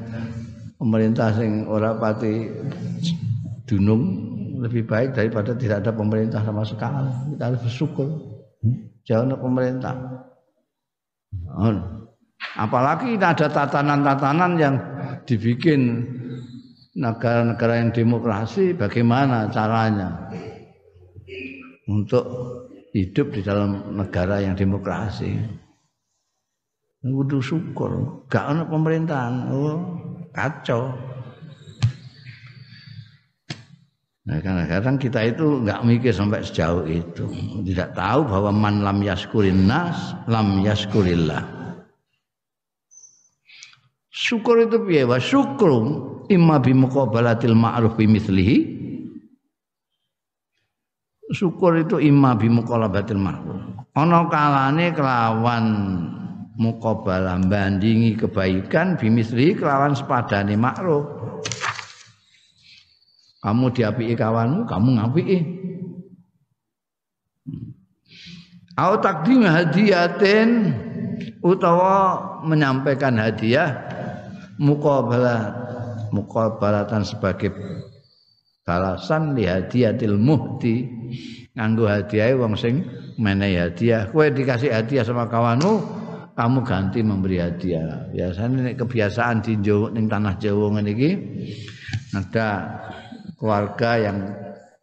pemerintah sing ora pati dunung lebih baik daripada tidak ada pemerintah sama sekali. Kita harus bersyukur. Jangan ada pemerintah. Apalagi ada tatanan-tatanan yang dibikin negara-negara yang demokrasi bagaimana caranya untuk hidup di dalam negara yang demokrasi. Kudu syukur, gak ada pemerintahan. Oh, kacau. Nah, kadang-kadang kita itu nggak mikir sampai sejauh itu, tidak tahu bahwa man lam yaskurin nas, lam yaskurillah. Syukur itu piye? Wa syukru imma bi muqabalatil ma'ruf bi. Syukur itu imma bi muqabalatil ma'ruf. Ana kalane kelawan muqabalah bandingi kebaikan bi mithlihi kelawan sepadane ma'ruf kamu diapiki kawanmu, kamu ngapiki. Au takdim hadiatin utawa menyampaikan hadiah muqabalah muqabalatan sebagai balasan li hadiatil muhti. Nganggo hadiah wong sing menehi hadiah. Kowe dikasih hadiah sama kawanmu kamu ganti memberi hadiah. Biasanya ini kebiasaan di Jawa ning tanah Jawa iki ada keluarga yang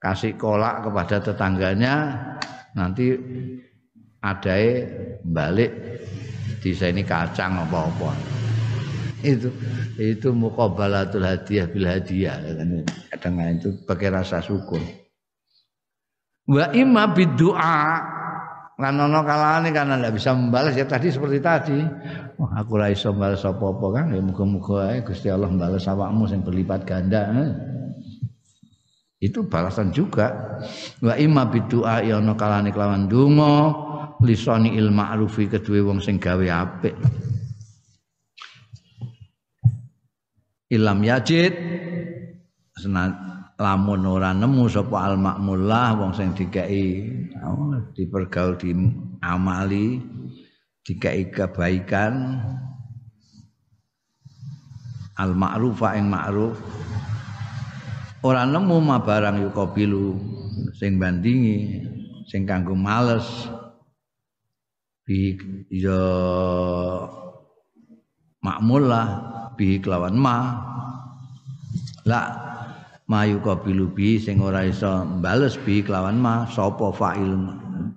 kasih kolak kepada tetangganya nanti ada balik di sini kacang apa-apa. Itu itu mukabalatul hadiah bil hadiah kadang itu pakai rasa syukur. Wa imma bidua. Lan ana kalane karena ndak bisa membalas ya tadi seperti tadi. Oh, aku ora iso membalas apa-apa kan ya muga-muga Gusti Allah membalas awakmu sing berlipat ganda eh. Itu balasan juga. Wa imma bidu'a ya ana kalane kelawan donga lisani il ma'rufi kedue wong sing gawe apik. Ilam yajid senat lamun ora nemu sapa al makmullah wong sing dikei oh, dipergaul di amali dikei kebaikan. Al ma'rufa ing ma'ruf ora nemu ma barang yukabilu sing bandingi sing kanggo males. Bi ya makmulah bi kelawan ma la mayu qabilu bi sing ora iso bales bi kelawan ma sapa fa'il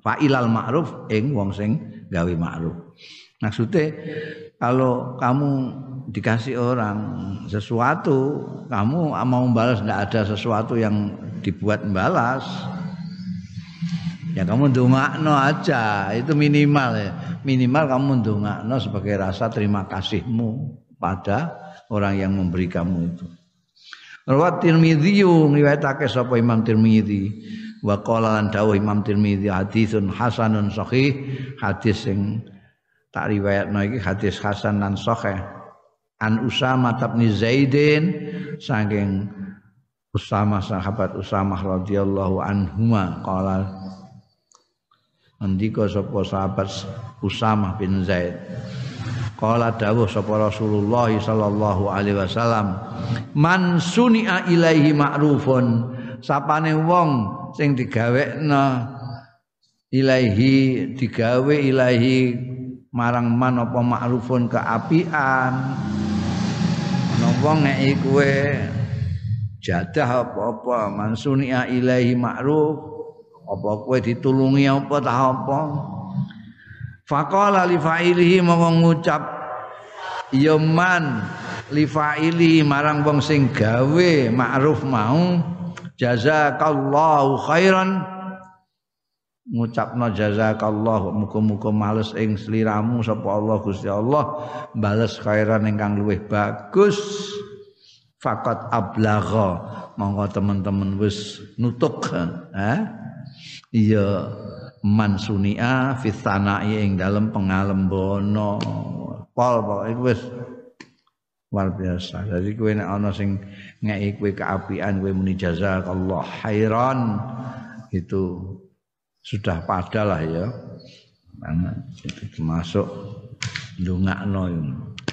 fa'ilal ma'ruf ing wong sing gawe ma'ruf. Maksudnya kalau kamu dikasih orang sesuatu kamu mau balas tidak ada sesuatu yang dibuat balas. Ya kamu dongakno aja itu minimal ya. Minimal kamu dongakno sebagai rasa terima kasihmu pada orang yang memberi kamu itu. Rawat Tirmidzi ngriwayatake sapa Imam Tirmidzi. Wa qala lan dawuh Imam Tirmidzi hadisun hasanun sahih. Hadis sing tak riwayatno iki hadis hasan lan sahih an Usama bin Zaidin saking Usama sahabat Usama radhiyallahu anhuma qala Andika sapa sahabat Usama bin Zaid Kala dawuh sapa Rasulullah sallallahu alaihi wasallam, "Man sunia ilaihi ma'rufun." Sapane wong sing digawekna ilaihi digawe ilaihi marang man apa ma'rufun keapian. Ana wong nek kowe jadah apa-apa man sunia ilaihi ma'ruf apa kowe ditulungi apa ta apa. Faqala li fa'ilihi mau ngucap ya man li fa'ili marang wong sing gawe ma'ruf mau jazakallahu khairan ngucapno jazakallahu muga-muga males ing sliramu sapa Allah Gusti Allah bales khairan ingkang luwih bagus. Faqat ablagha. Monggo teman-teman wis nutuk ha? Iya man sunia fi sanai ing dalem pengalembono. Pol pokoke wis luar biasa. Jadi kowe nek ana sing ngeki kowe keapian kowe muni jazakallah khairan itu sudah padalah ya. Karena itu termasuk ndongakno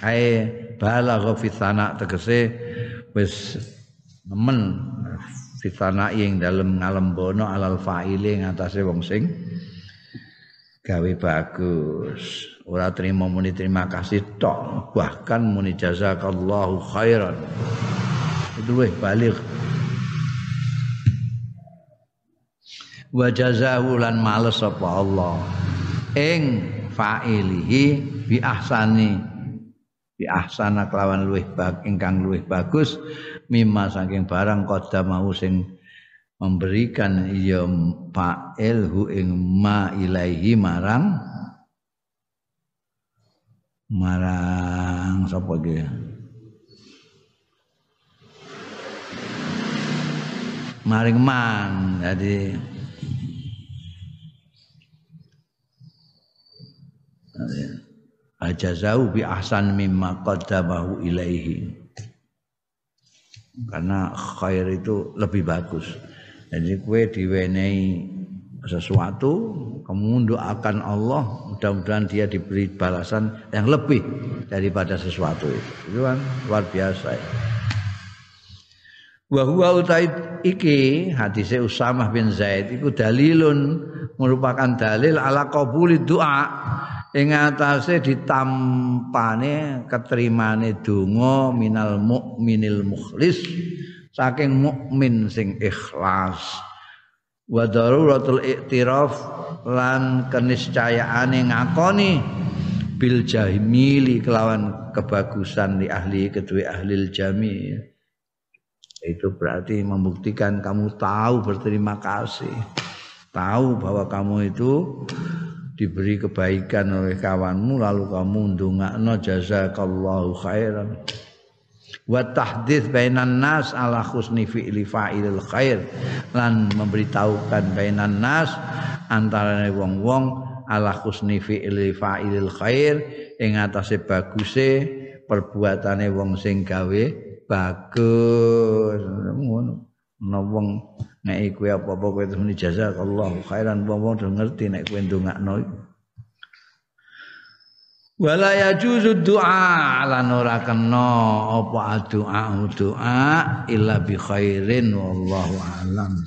ae balagha fi sana tegese wis nemen fitana ing dalem ngalembono alal fa'ile ngatasé wong sing gawe bagus. Ora terima muni terima kasih tok. Bahkan muni jazakallahu khairan. Itu weh balik wa jazahu lan males apa Allah. Ing fa'ilihi bi ahsani. Bi ahsana kelawan luwih bag ingkang luwih bagus. Mimma saking barang qadda mau sing memberikan ya fa'il hu ing ma ilaihi marang. Marang sapa iki? Maring man jadi ajazau bi ahsan mimma qaddamahu ilaihi karena khair itu lebih bagus jadi kue diwenehi sesuatu, kamu doakan Allah, mudah-mudahan dia diberi balasan yang lebih daripada sesuatu itu. Itu kan luar biasa. Ya. Wa huwa utai iki hadise Usamah bin Zaid iku dalilun merupakan dalil ala qabuli doa ing atase ditampane keterimane donga minal mukminil mukhlis saking mukmin sing ikhlas. Wa daruratul iktiraf lan keniscayaane ngakoni bil jahmili kelawan kebagusan di ahli kedua ahli jami. Itu berarti membuktikan kamu tahu berterima kasih. Tahu bahwa kamu itu diberi kebaikan oleh kawanmu lalu kamu ndongakno jazakallahu khairan. Wa tahdits bainan nas ala husni fi'li fa'ilil khair. Lan memberitahukan bainan nas antara wong-wong ala husni fi'li fa'ilil khair ing atase baguse perbuatane wong sing gawe bagus. Ngono ana wong nek kowe apa-apa kowe terus jazakallahu khairan wong-wong ngerti nek kowe ndongakno wala yajuzu du'a lan ora kena apa doa doa illa bi khairin wallahu alam